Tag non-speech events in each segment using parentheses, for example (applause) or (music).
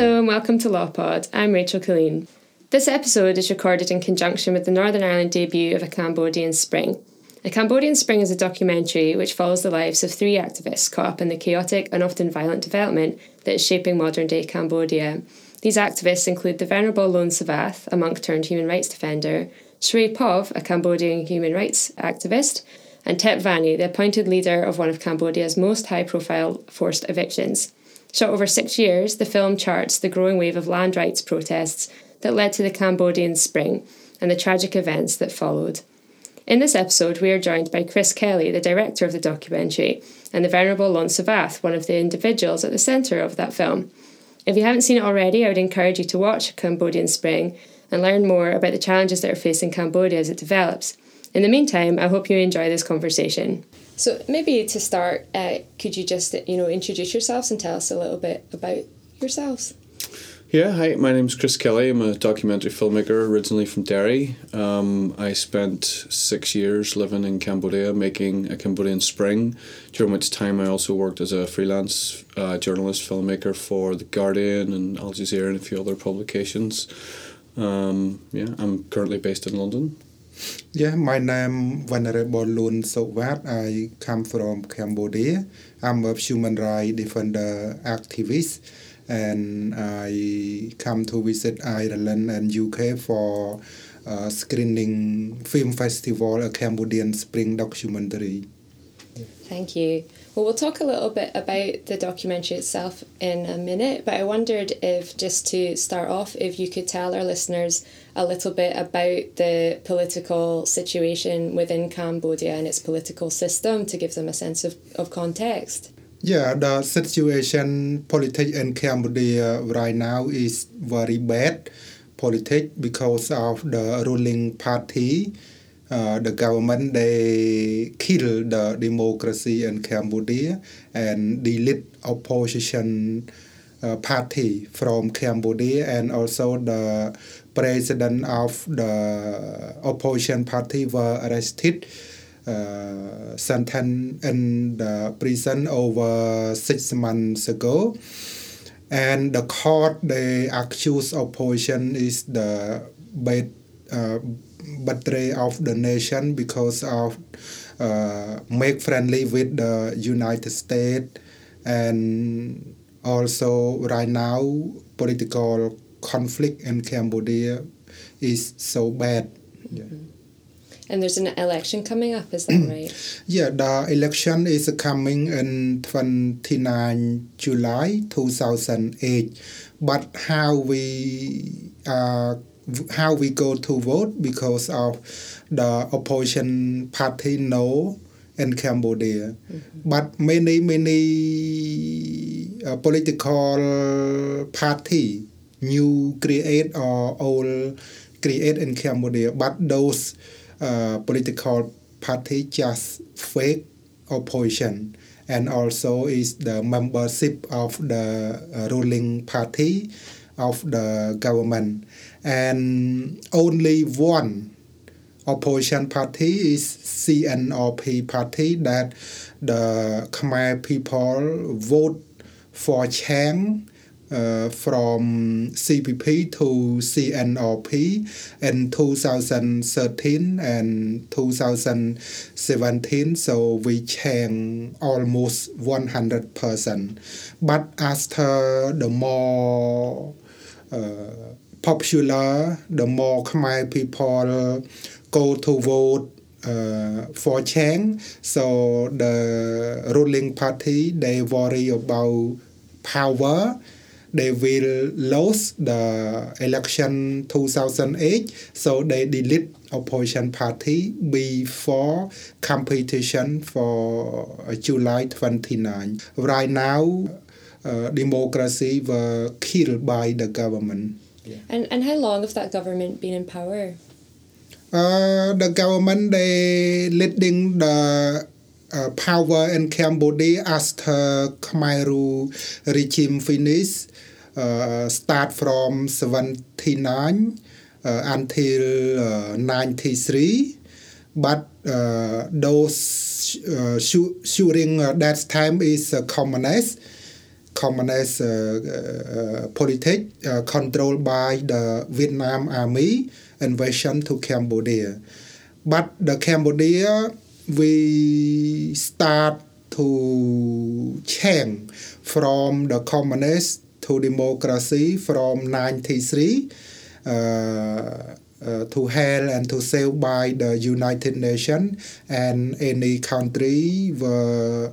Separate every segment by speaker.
Speaker 1: Hello and welcome to LawPod. I'm Rachel Colleen. This episode is recorded in conjunction with the Northern Ireland debut of A Cambodian Spring, a Cambodian Spring is a documentary which follows the lives of three activists caught up in the chaotic and often violent development that is shaping modern day Cambodia. These activists include the Venerable Luon Sovath, a monk turned human rights defender, Srey Pov, a Cambodian human rights activist, and Tep Vanny, the appointed leader of one of Cambodia's most high profile forced evictions. Shot over six years, the film charts the growing wave of land rights protests that led to the Cambodian Spring and the tragic events that followed. In this episode, we are joined by Chris Kelly, the director of the documentary, and the Venerable Luon Sovath, one of the individuals at the centre of that film. If you haven't seen it already, I would encourage you to watch Cambodian Spring and learn more about the challenges that are facing Cambodia as it develops. In the meantime, I hope you enjoy this conversation. So, maybe to start, uh, could you just you know introduce yourselves and tell us a little bit about yourselves?
Speaker 2: Yeah, hi, my name's Chris Kelly. I'm a documentary filmmaker originally from Derry. Um, I spent six years living in Cambodia making a Cambodian Spring, during which time I also worked as a freelance uh, journalist filmmaker for The Guardian and Al Jazeera and a few other publications. Um, yeah, I'm currently based in London.
Speaker 3: Yeah, my name Venerable Luon Sovath. I come from Cambodia. I'm a human rights defender activist and I come to visit Ireland and UK for uh, screening film festival, a Cambodian Spring documentary.
Speaker 1: Thank you. Well, we'll talk a little bit about the documentary itself in a minute, but I wondered if, just to start off, if you could tell our listeners a little bit about the political situation within Cambodia and its political system to give them a sense of, of context.
Speaker 3: Yeah, the situation politics in Cambodia right now is very bad politics because of the ruling party. Uh, the government they kill the democracy in Cambodia and delete opposition uh, party from Cambodia and also the president of the opposition party were arrested uh, sentenced in the prison over six months ago. And the court they accuse opposition is the bad uh, betray of the nation because of uh, make friendly with the United States and also right now political conflict in Cambodia is so bad. Yeah. Mm-hmm.
Speaker 1: And there's an election coming up, is that (clears throat) right?
Speaker 3: yeah, the election is coming in 29 July 2008. But how we uh, how we go to vote because of the opposition party no in Cambodia. Mm-hmm. But many many uh, political party new create or old create in Cambodia, but those uh, political party just fake opposition and also is the membership of the uh, ruling party of the government and only one opposition party is CNRP party that the Khmer people vote for Chang uh, from CPP to CNRP in 2013 and 2017. So we change almost 100%. But after the more popular, the more Khmer people go to vote uh, for Chang. So the ruling party, they worry about power. They will lose the election 2008 so they delete opposition party before competition for july 29 right now uh, democracy were killed by the government.
Speaker 1: And and how long have that government been in power?
Speaker 3: Uh, the government they leading the uh, power in Cambodia after Khmer Rouge regime finish uh, start from 79 uh, until uh, 93 but uh, those uh, shooting uh, that time is uh, communist communist uh, uh, politics uh, controlled by the Vietnam army invasion to Cambodia. But the Cambodia we start to change from the communist to democracy from 93 uh, uh, to help and to save by the United Nations and any country were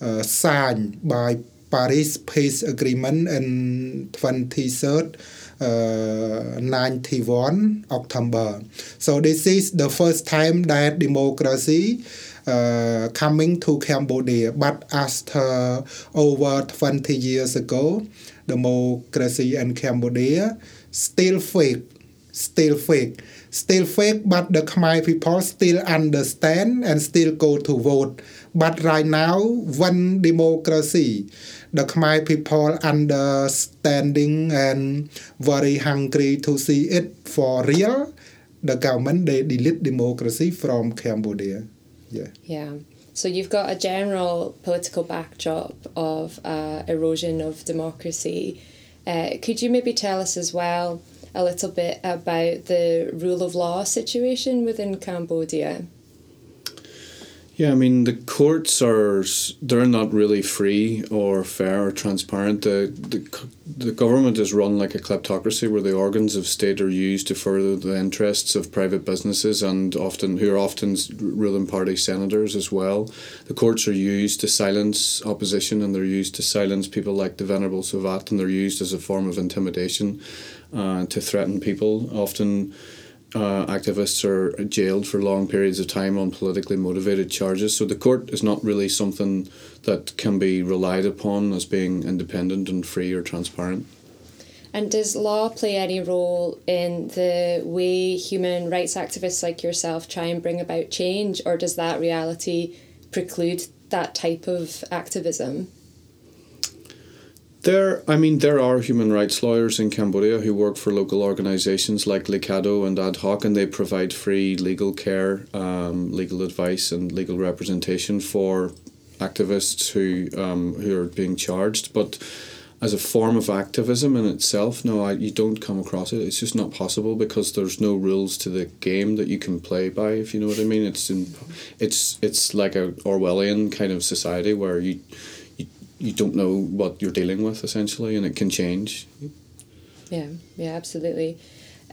Speaker 3: uh, signed by Paris Peace Agreement in 23rd uh, 91 October. So this is the first time that democracy uh, coming to Cambodia. But after over 20 years ago, democracy in Cambodia still fake, still fake, still fake. But the Khmer people still understand and still go to vote. But right now, one democracy, the Khmer people understanding and very hungry to see it for real. The government they delete democracy from Cambodia. Yeah.
Speaker 1: Yeah. So you've got a general political backdrop of uh, erosion of democracy. Uh, could you maybe tell us as well a little bit about the rule of law situation within Cambodia?
Speaker 2: Yeah, I mean the courts are they're not really free or fair or transparent. The, the the government is run like a kleptocracy where the organs of state are used to further the interests of private businesses and often who are often ruling party senators as well. The courts are used to silence opposition and they're used to silence people like the Venerable Sovath and they're used as a form of intimidation uh, to threaten people. Often uh, activists are jailed for long periods of time on politically motivated charges. So the court is not really something that can be relied upon as being independent and free or transparent.
Speaker 1: And does law play any role in the way human rights activists like yourself try and bring about change, or does that reality preclude that type of activism?
Speaker 2: There, I mean, there are human rights lawyers in Cambodia who work for local organisations like LICADHO and ADHOC, and they provide free legal care, um, legal advice, and legal representation for activists who um, who are being charged. But as a form of activism in itself, no, I, you don't come across it. It's just not possible because there's no rules to the game that you can play by. If you know what I mean, it's in, it's it's like a Orwellian kind of society where you you don't know what you're dealing with essentially, and it can change.
Speaker 1: Yeah, yeah, absolutely.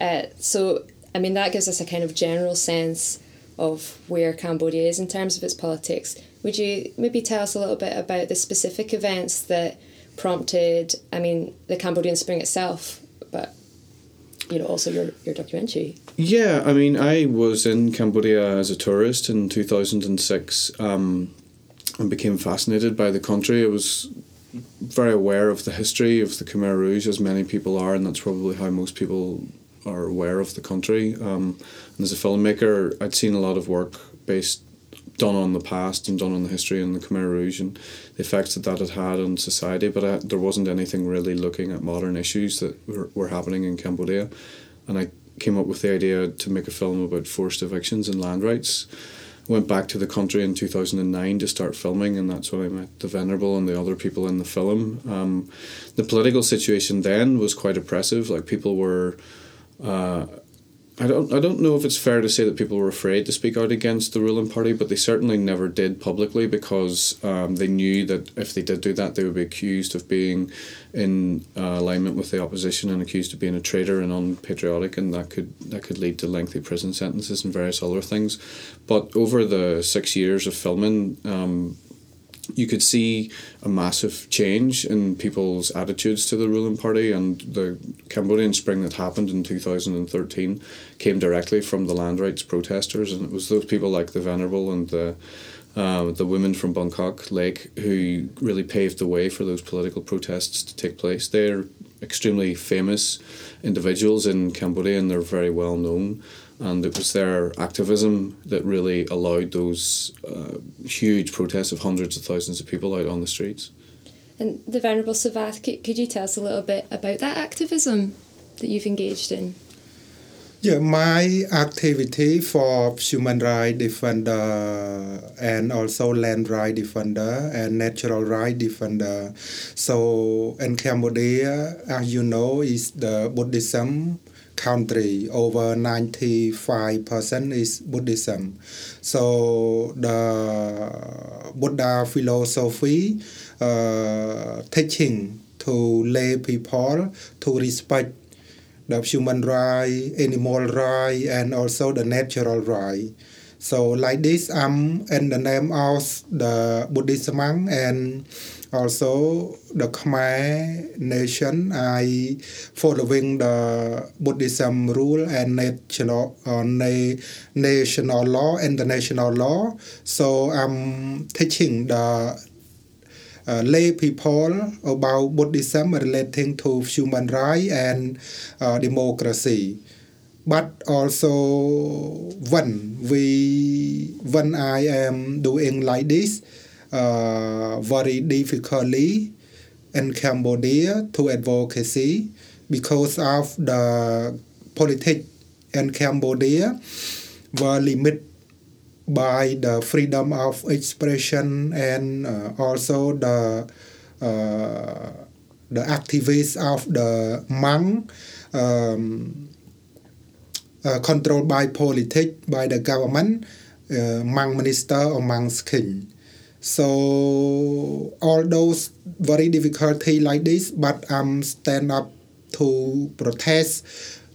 Speaker 1: Uh, so, I mean, that gives us a kind of general sense of where Cambodia is in terms of its politics. Would you maybe tell us a little bit about the specific events that prompted, I mean, the Cambodian Spring itself, but you know, also your, your documentary?
Speaker 2: Yeah, I mean, I was in Cambodia as a tourist in 2006. Um, and became fascinated by the country. I was very aware of the history of the Khmer Rouge, as many people are, and that's probably how most people are aware of the country. Um, and as a filmmaker, I'd seen a lot of work based done on the past and done on the history and the Khmer Rouge and the effects that that had had on society, but I, there wasn't anything really looking at modern issues that were, were happening in Cambodia. And I came up with the idea to make a film about forced evictions and land rights went back to the country in 2009 to start filming, and that's when I met the Venerable and the other people in the film. Um, the political situation then was quite oppressive. Like people were. Uh, I don't, I don't know if it's fair to say that people were afraid to speak out against the ruling party, but they certainly never did publicly because um, they knew that if they did do that, they would be accused of being in uh, alignment with the opposition and accused of being a traitor and unpatriotic, and that could that could lead to lengthy prison sentences and various other things. But over the six years of filming, um, you could see a massive change in people's attitudes to the ruling party and the Cambodian Spring that happened in 2013 came directly from the land rights protesters and it was those people like the Venerable and the uh, the women from Boeung Kak Lake who really paved the way for those political protests to take place. They're extremely famous individuals in Cambodia and they're very well known. And it was their activism that really allowed those uh, huge protests of hundreds of thousands of people out on the streets.
Speaker 1: And the Venerable Sovath, could, could you tell us a little bit about that activism that you've engaged in?
Speaker 3: Yeah, my activity for human rights defender and also land right defender and natural right defender. So in Cambodia, as you know, is the Buddhism country. Over 95% is Buddhism. So the Buddha philosophy uh, teaching to lay people to respect the human right, animal right, and also the natural right. So like this, I'm in the name of the Buddhist monk and also the Khmer nation. I following the Buddhism rule and national uh, na- national law, international law. So I'm teaching the uh, lay people about Buddhism relating to human rights and uh, democracy. But also when we when I am doing like this, uh, very difficultly in Cambodia to advocacy because of the politics in Cambodia were limited by the freedom of expression and uh, also the uh, the activists of the monk um, uh, controlled by politics by the government uh, monk minister or monk's king so all those very difficulty like this but i'm stand up to protest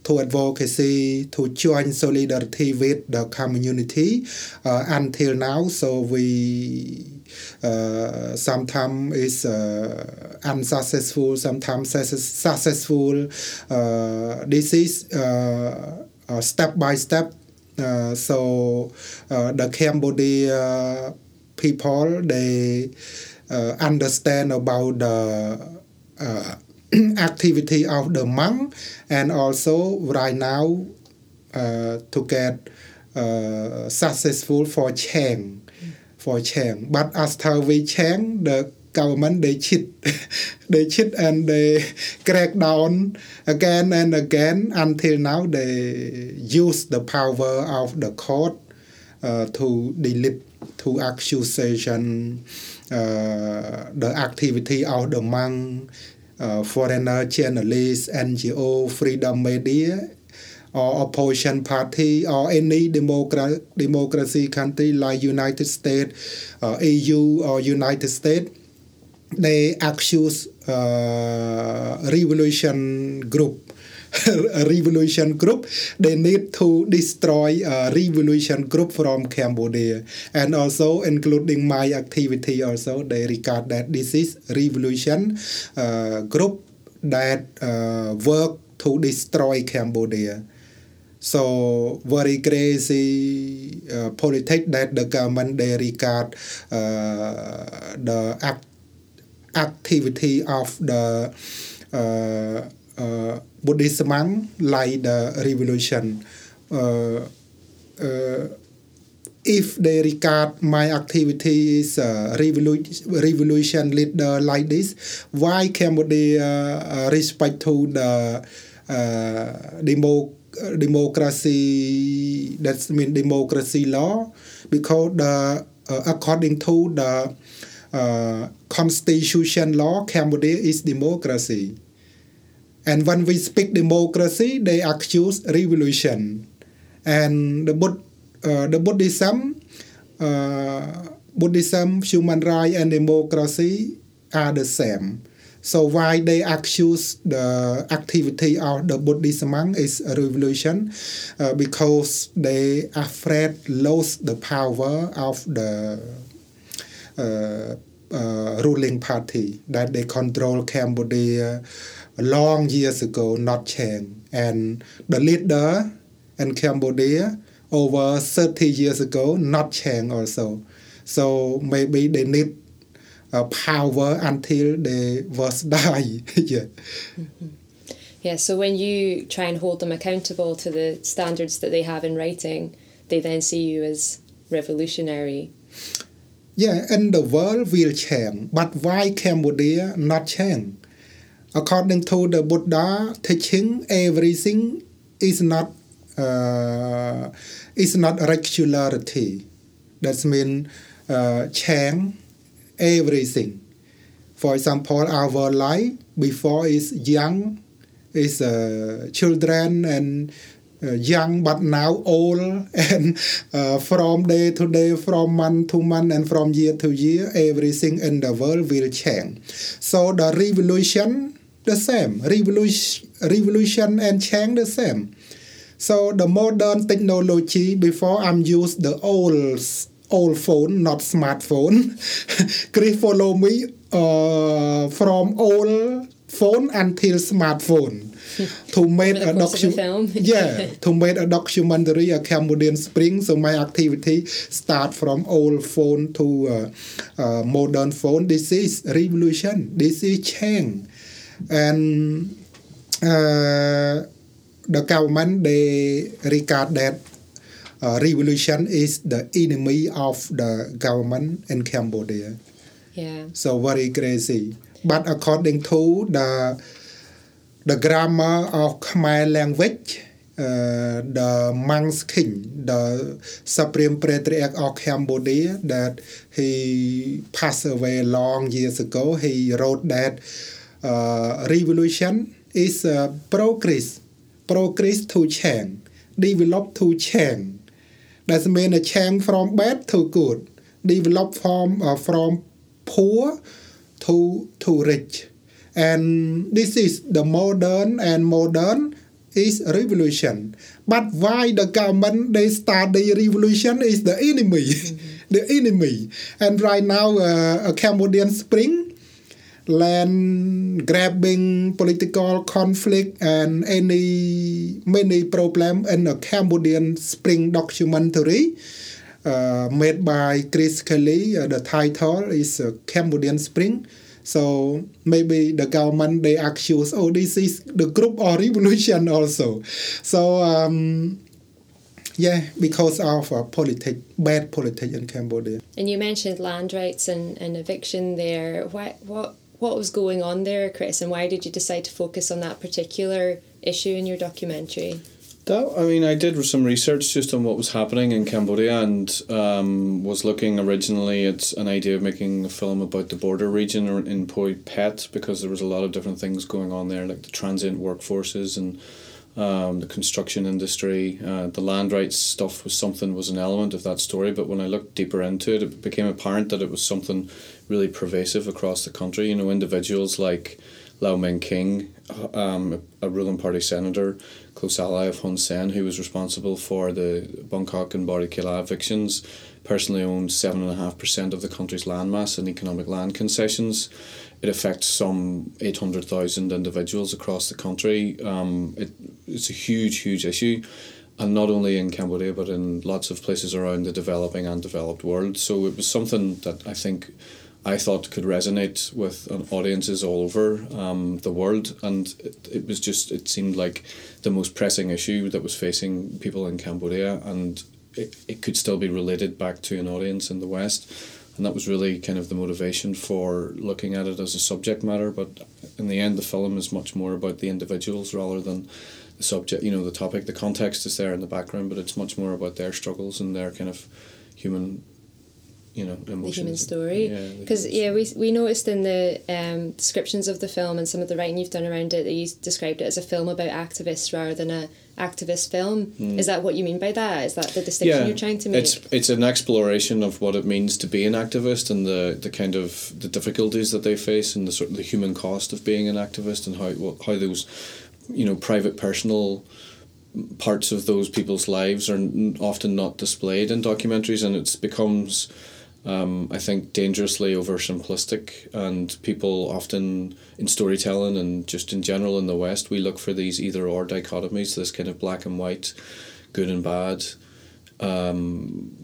Speaker 3: to advocacy, to join solidarity with the community uh, until now. So we uh, sometimes is uh, unsuccessful, sometimes successful. Uh, this is uh, uh, step by step. so the Cambodia people they understand about the (clears throat) activity of the monk and also right now uh, to get uh, successful for Chang for Chang but after we Chang the government they cheat. (laughs) They cheat and they (laughs) crack down again and again until now they use the power of the court uh, to delete to accusation uh, the activity of the monk uh, foreigner journalists, NGO, freedom media, or opposition party, or any democra- democracy country like United States, uh, EU, or United States, they accuse uh, revolution group (laughs) revolution group, they need to destroy a revolution group from Cambodia. And also including my activity also, they regard that this is revolution uh, group that uh, work to destroy Cambodia. So very crazy uh, politics that the government they regard uh, the act activity of the uh, uh, Buddhist monk like the revolution. Uh, uh, if they regard my activities uh, revolution, revolution leader like this, why Cambodia uh, respect to the uh, demo, democracy? That's mean democracy law because the uh, according to the uh, constitution law, Cambodia is democracy. And when we speak democracy, they accuse revolution. And the, Bud, uh, the Buddhism, uh, Buddhism, human rights, and democracy are the same. So why they accuse the activity of the Buddhist monk is a revolution? Uh, because they afraid lose the power of the uh, uh, ruling party that they control Cambodia long years ago not change and the leader in Cambodia over 30 years ago not change also So maybe they need uh, power until they was (laughs) die. yeah.
Speaker 1: Mm-hmm. Yeah, so when you try and hold them accountable to the standards that they have in writing, they then see you as revolutionary.
Speaker 3: Yeah, and the world will change. But why Cambodia not change? According to the Buddha teaching, everything is not uh, is not regularity. That means uh, change everything. For example, our life before is young, is uh, children and uh, young but now old (laughs) and uh, from day to day from month to month and from year to year everything in the world will change so the revolution the same. Revolution revolution and change the same. So the modern technology before i'm use the old old phone not smartphone. (laughs) Chris follow me uh, from old phone until smartphone. (laughs) To make a document yeah (laughs) to make a documentary a Cambodian Spring. So my activity start from old phone to uh, uh, modern phone. This is revolution. This is change and uh, the government they regard that uh, revolution is the enemy of the government in Cambodia
Speaker 1: yeah
Speaker 3: so very crazy but according to the the grammar of Khmer language, uh, the Manx king, the supreme patriarch of Cambodia, that he passed away long years ago, he wrote that uh, revolution is uh, progress, progress to change, develop to change. That means a change from bad to good, develop from uh, from poor to to rich. And this is the modern and modern is revolution. But why the government they start the revolution is the enemy. Mm-hmm. (laughs) the enemy. And right now uh, a cambodian spring land grabbing political conflict and any many problem in a cambodian spring documentary uh, made by Chris Kelly. Uh, the title is uh, Cambodian Spring. So maybe the government they accuse, oh, this is the group or revolution (laughs) also. So um, yeah, because of uh, politics, bad politics in Cambodia.
Speaker 1: And you mentioned land rights and, and eviction there. What what what was going on there, Chris, and why did you decide to focus on that particular issue in your documentary?
Speaker 2: That I mean, I did some research just on what was happening in Cambodia, and um, was looking originally at an idea of making a film about the border region in Phoi Phet because there was a lot of different things going on there, like the transient workforces and um, the construction industry. Uh, the land rights stuff was something was an element of that story, but when I looked deeper into it, it became apparent that it was something really pervasive across the country. You know, individuals like Lao Meng Khin, um, a ruling party senator, close ally of Hun Sen, who was responsible for the Boeung Kak and Borei Keila evictions, personally owned 7.5% of the country's landmass and economic land concessions. It affects some 800,000 individuals across the country. Um, it, it's a huge, huge issue. And not only in Cambodia, but in lots of places around the developing and developed world. So it was something that I think I thought could resonate with audiences all over um, the world, and it, it was just it seemed like the most pressing issue that was facing people in Cambodia, and it, it could still be related back to an audience in the West, and that was really kind of the motivation for looking at it as a subject matter. But in the end, the film is much more about the individuals rather than the subject. You know, the topic, the context is there in the background, but it's much more about their struggles and their kind of human you know
Speaker 1: the human story because yeah, yeah, we, we noticed in the um, descriptions of the film and some of the writing you've done around it that you described it as a film about activists rather than a activist film. Mm. is that what you mean by that? Is that the distinction yeah, you're trying to make?
Speaker 2: it's it's an exploration of what it means to be an activist and the, the kind of the difficulties that they face and the sort of the human cost of being an activist and how how those you know private personal parts of those people's lives are often not displayed in documentaries and it becomes um, I think dangerously oversimplistic, and people often in storytelling and just in general in the West, we look for these either or dichotomies, this kind of black and white, good and bad, um,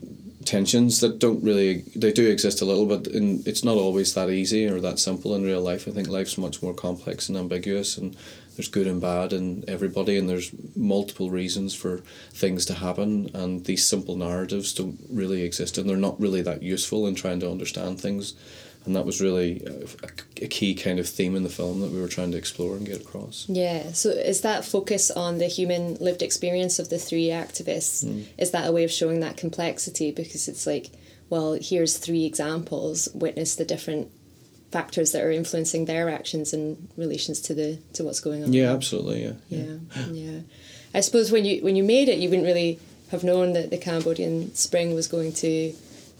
Speaker 2: tensions that don't really they do exist a little but in, it's not always that easy or that simple in real life. I think life's much more complex and ambiguous and there's good and bad in everybody and there's multiple reasons for things to happen and these simple narratives don't really exist and they're not really that useful in trying to understand things and that was really a, a, key kind of theme in the film that we were trying to explore and get across.
Speaker 1: Yeah, so is that focus on the human lived experience of the three activists? Mm. Is that a way of showing that complexity? Because it's like, well, here's three examples, witness the different factors that are influencing their actions in relations to the to what's going on.
Speaker 2: Yeah, absolutely. Yeah.
Speaker 1: Yeah, yeah. yeah. I suppose when you when you made it, you wouldn't really have known that the Cambodian Spring was going to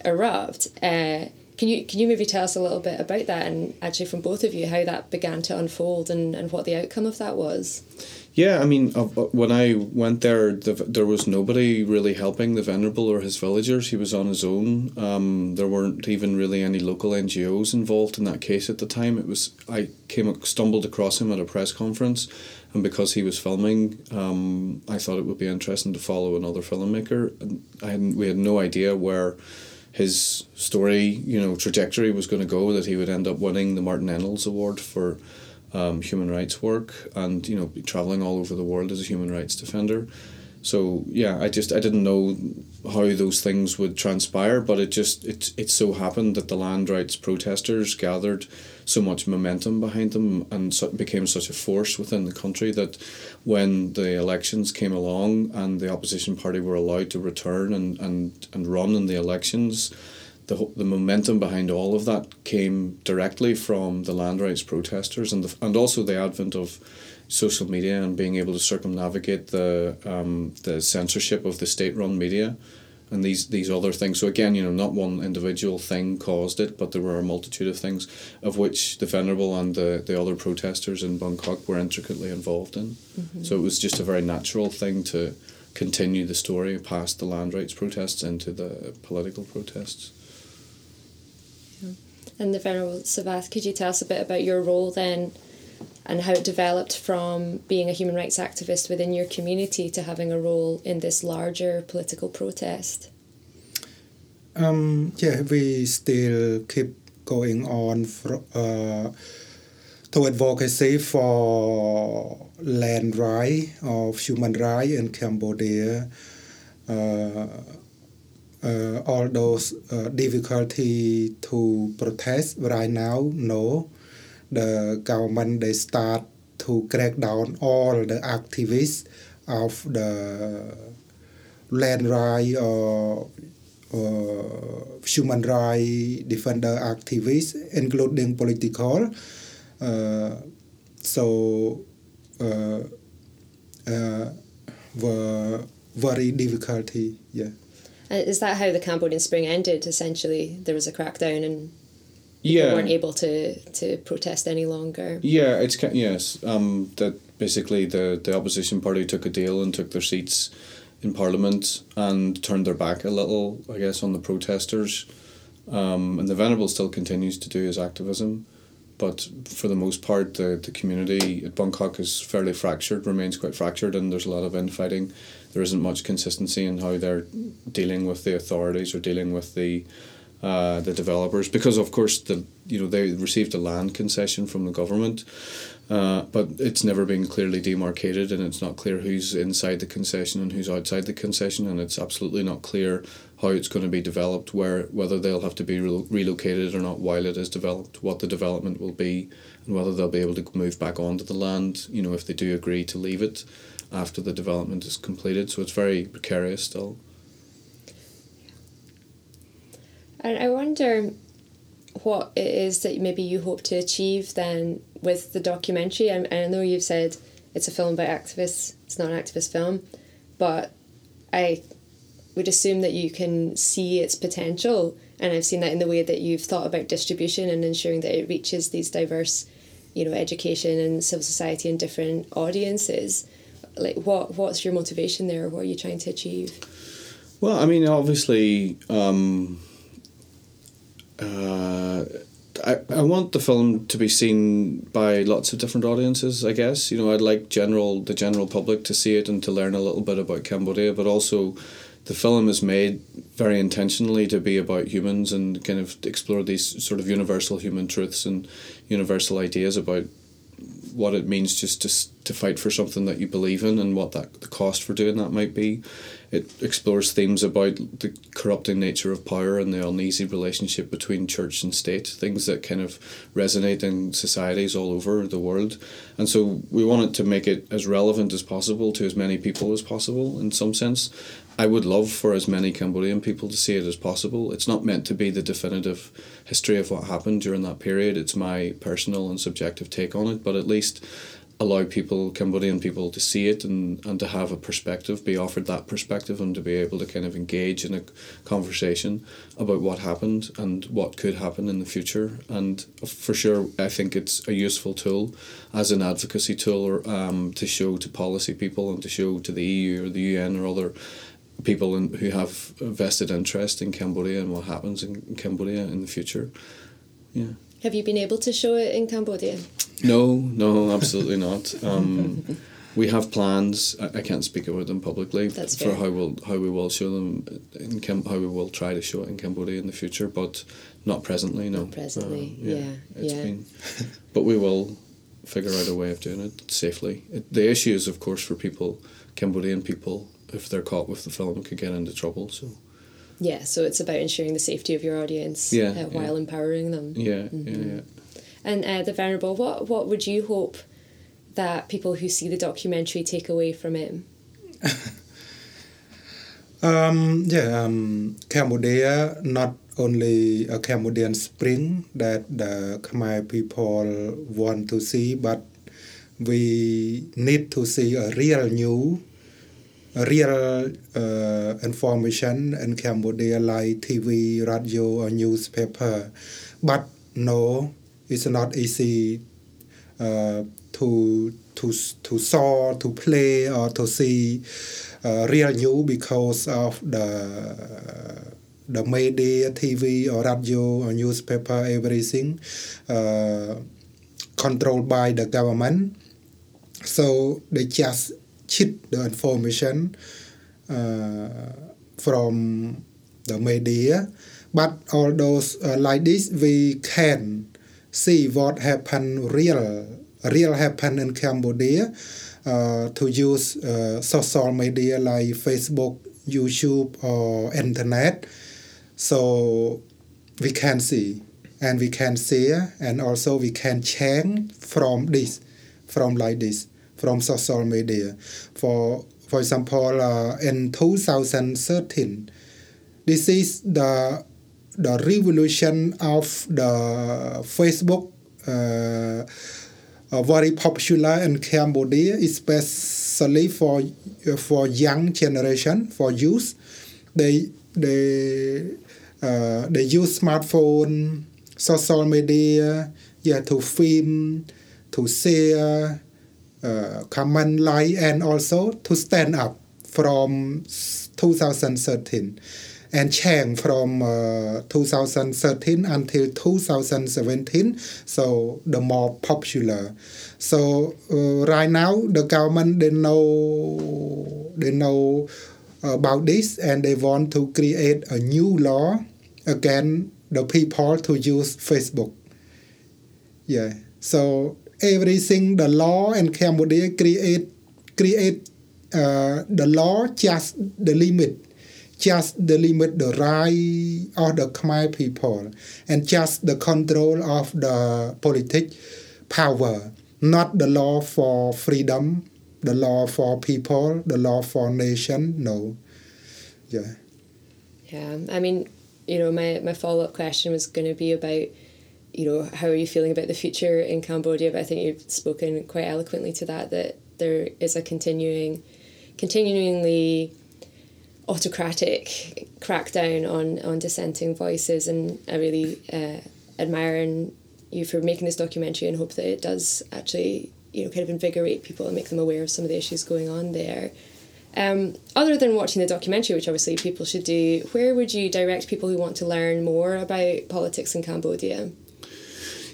Speaker 1: erupt. Uh, can you can you maybe tell us a little bit about that and actually from both of you how that began to unfold and, and what the outcome of that was?
Speaker 2: Yeah, I mean, uh, when I went there, the, there was nobody really helping the Venerable or his villagers. He was on his own. Um, there weren't even really any local NGOs involved in that case at the time. It was I came stumbled across him at a press conference, and because he was filming, um, I thought it would be interesting to follow another filmmaker. And I had, we had no idea where his story, you know, trajectory was going to go. That he would end up winning the Martin Ennals Award for um, human rights work, and you know, traveling all over the world as a human rights defender. So yeah, I just I didn't know how those things would transpire, but it just it it so happened that the land rights protesters gathered so much momentum behind them and so became such a force within the country that when the elections came along and the opposition party were allowed to return and and, and run in the elections, the the momentum behind all of that came directly from the land rights protesters and the, and also the advent of social media and being able to circumnavigate the um, the censorship of the state run media and these these other things. So again, you know, not one individual thing caused it, but there were a multitude of things, of which the venerable and the, the other protesters in Boeung Kak were intricately involved in. Mm-hmm. So it was just a very natural thing to continue the story past the land rights protests into the political protests.
Speaker 1: And the venerable Sovath, could you tell us a bit about your role then? And how it developed from being a human rights activist within your community to having a role in this larger political protest?
Speaker 3: Um, yeah, we still keep going on for, uh, to advocacy for land right of human right in Cambodia. Uh, uh, all those uh, difficulty to protest right now, no the government they start to crack down all the activists of the land right or uh, human right defender activists, including political. Uh, so uh, uh, were very difficulty. Yeah.
Speaker 1: Is that how the Cambodian Spring ended? Essentially, there was a crackdown and yeah. weren't able to to protest any longer.
Speaker 2: Yeah, it's yes. Um, that basically the the opposition party took a deal and took their seats in parliament and turned their back a little, I guess, on the protesters. Um, and the Venerable still continues to do his activism, but for the most part, the, the community at Boeung Kak is fairly fractured, remains quite fractured, and there's a lot of infighting. There isn't much consistency in how they're dealing with the authorities or dealing with the uh, the developers because of course the you know they received a land concession from the government uh, but it's never been clearly demarcated and it's not clear who's inside the concession and who's outside the concession and it's absolutely not clear how it's going to be developed where whether they'll have to be re- relocated or not while it is developed what the development will be and whether they'll be able to move back onto the land you know if they do agree to leave it after the development is completed. So it's very precarious still
Speaker 1: And I wonder what it is that maybe you hope to achieve then with the documentary. I, I know you've said it's a film about activists, it's not an activist film, but I would assume that you can see its potential. And I've seen that in the way that you've thought about distribution and ensuring that it reaches these diverse, you know, education and civil society and different audiences. Like, what what's your motivation there? What are you trying to achieve?
Speaker 2: Well, I mean, obviously, um, uh, I, I want the film to be seen by lots of different audiences. I guess you know I'd like general the general public to see it and to learn a little bit about Cambodia, but also the film is made very intentionally to be about humans and kind of explore these sort of universal human truths and universal ideas about what it means just to, to fight for something that you believe in and what that the cost for doing that might be. It explores themes about the corrupting nature of power and the uneasy relationship between church and state, things that kind of resonate in societies all over the world. And so we wanted to make it as relevant as possible to as many people as possible in some sense. I would love for as many Cambodian people to see it as possible. It's not meant to be the definitive history of what happened during that period. It's my personal and subjective take on it, but at least allow people, Cambodian people, to see it and, and to have a perspective, be offered that perspective, and to be able to kind of engage in a conversation about what happened and what could happen in the future. And for sure, I think it's a useful tool as an advocacy tool or, um, to show to policy people and to show to the EU or the UN or other people in, who have vested interest in Cambodia and what happens in, Cambodia in the future. Yeah.
Speaker 1: Have you been able to show it in Cambodia?
Speaker 2: No, no, absolutely not. Um, we have plans. I, I, can't speak about them publicly
Speaker 1: That's
Speaker 2: for how we'll how we will show them in Cam- how we will try to show it in Cambodia in the future, but not presently. No,
Speaker 1: not presently. Uh, yeah, yeah. yeah. Been,
Speaker 2: but we will figure out a way of doing it safely. It, the issue is, of course, for people, Cambodian people, if they're caught with the film, could get into trouble. So.
Speaker 1: Yeah, so it's about ensuring the safety of your audience
Speaker 2: yeah,
Speaker 1: uh, while
Speaker 2: yeah.
Speaker 1: empowering them.
Speaker 2: Yeah, mm-hmm. yeah, yeah.
Speaker 1: And uh, the venerable, what what would you hope that people who see the documentary take away from it? (laughs)
Speaker 3: um, yeah, um, Cambodia not only a Cambodian spring that the Khmer people want to see, but we need to see a real new real uh, information in Cambodia like TV, radio, or newspaper. But no, it's not easy uh, to to to saw, to play, or to see uh, real news because of the the media, TV, or radio, or newspaper, everything uh, controlled by the government. So they just cheat the information uh, from the media. But all those uh, like this we can see what happened real real happen in Cambodia uh, to use uh, social media like Facebook YouTube or internet. So we can see and we can share and also we can change from this from like this from social media. For for example, uh, in 2013, this is the the revolution of the Facebook. Uh, very popular in Cambodia, especially for for young generation, for youth. They they uh, they use smartphone, social media, yeah, to film, to share, common line and also to stand up from 2013 and change from uh, 2013 until 2017 so the more popular. So uh, right now the government they know they know about this and they want to create a new law against the people to use facebook. Yeah so everything the law in Cambodia create create uh, the law just the limit just the limit the right of the Khmer people and just the control of the politic power not the law for freedom the law for people the law for nation no. Yeah.
Speaker 1: Yeah i mean you know my, my follow-up question was going to be about you know, how are you feeling about the future in Cambodia? But I think you've spoken quite eloquently to that, that there is a continuing, continuingly autocratic crackdown on, on dissenting voices. And I really uh, admire you for making this documentary and hope that it does actually, you know, kind of invigorate people and make them aware of some of the issues going on there. Um, other than watching the documentary, which obviously people should do, where would you direct people who want to learn more about politics in Cambodia?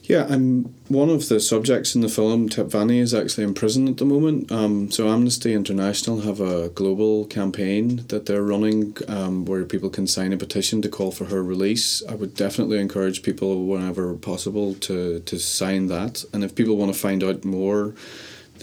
Speaker 2: Yeah, I'm one of the subjects in the film. Tep Vanny is actually in prison at the moment. Um, so Amnesty International have a global campaign that they're running um, where people can sign a petition to call for her release. I would definitely encourage people whenever possible to to sign that. And if people want to find out more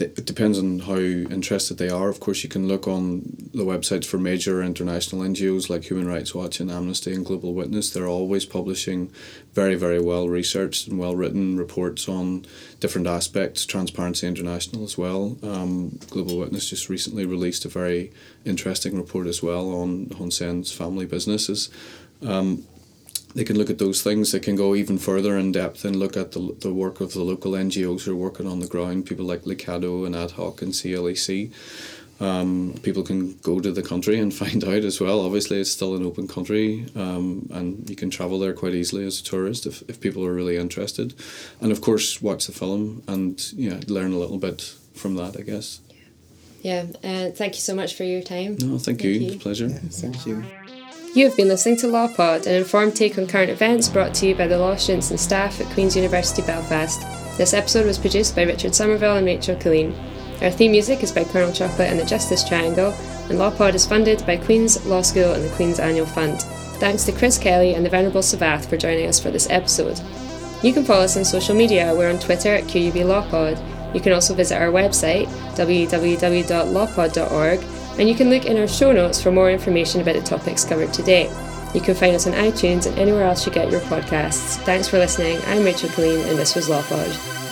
Speaker 2: it depends on how interested they are. Of course, you can look on the websites for major international NGOs like Human Rights Watch and Amnesty and Global Witness. They're always publishing very, very well researched and well written reports on different aspects. Transparency International as well. Um, Global Witness just recently released a very interesting report as well on Hun Sen's family businesses. Um, they can look at those things. They can go even further in depth and look at the, the work of the local NGOs who are working on the ground, people like LICADHO and ADHOC and CLEC. Um, people can go to the country and (laughs) find out as well. Obviously, it's still an open country, um, and you can travel there quite easily as a tourist if, if people are really interested. And of course, watch the film and yeah, learn a little bit from that, I guess.
Speaker 1: Yeah, and uh, thank you so much for your time.
Speaker 2: No, thank, thank you. you. It's a pleasure.
Speaker 3: Yeah, thank you.
Speaker 1: You have been listening to Law Pod, an informed take on current events brought to you by the law students and staff at Queen's University Belfast. This episode was produced by Richard Somerville and Rachel Colleen. Our theme music is by Colonel Chocolate and the Justice Triangle, and Law Pod is funded by Queen's Law School and the Queen's Annual Fund. Thanks to Chris Kelly and the Venerable Sovath for joining us for this episode. You can follow us on social media. We're on Twitter at QUB Law Pod. You can also visit our website, www.lawpod.org, and you can look in our show notes for more information about the topics covered today. You can find us on iTunes and anywhere else you get your podcasts. Thanks for listening. I'm Rachel Colleen, and this was Law.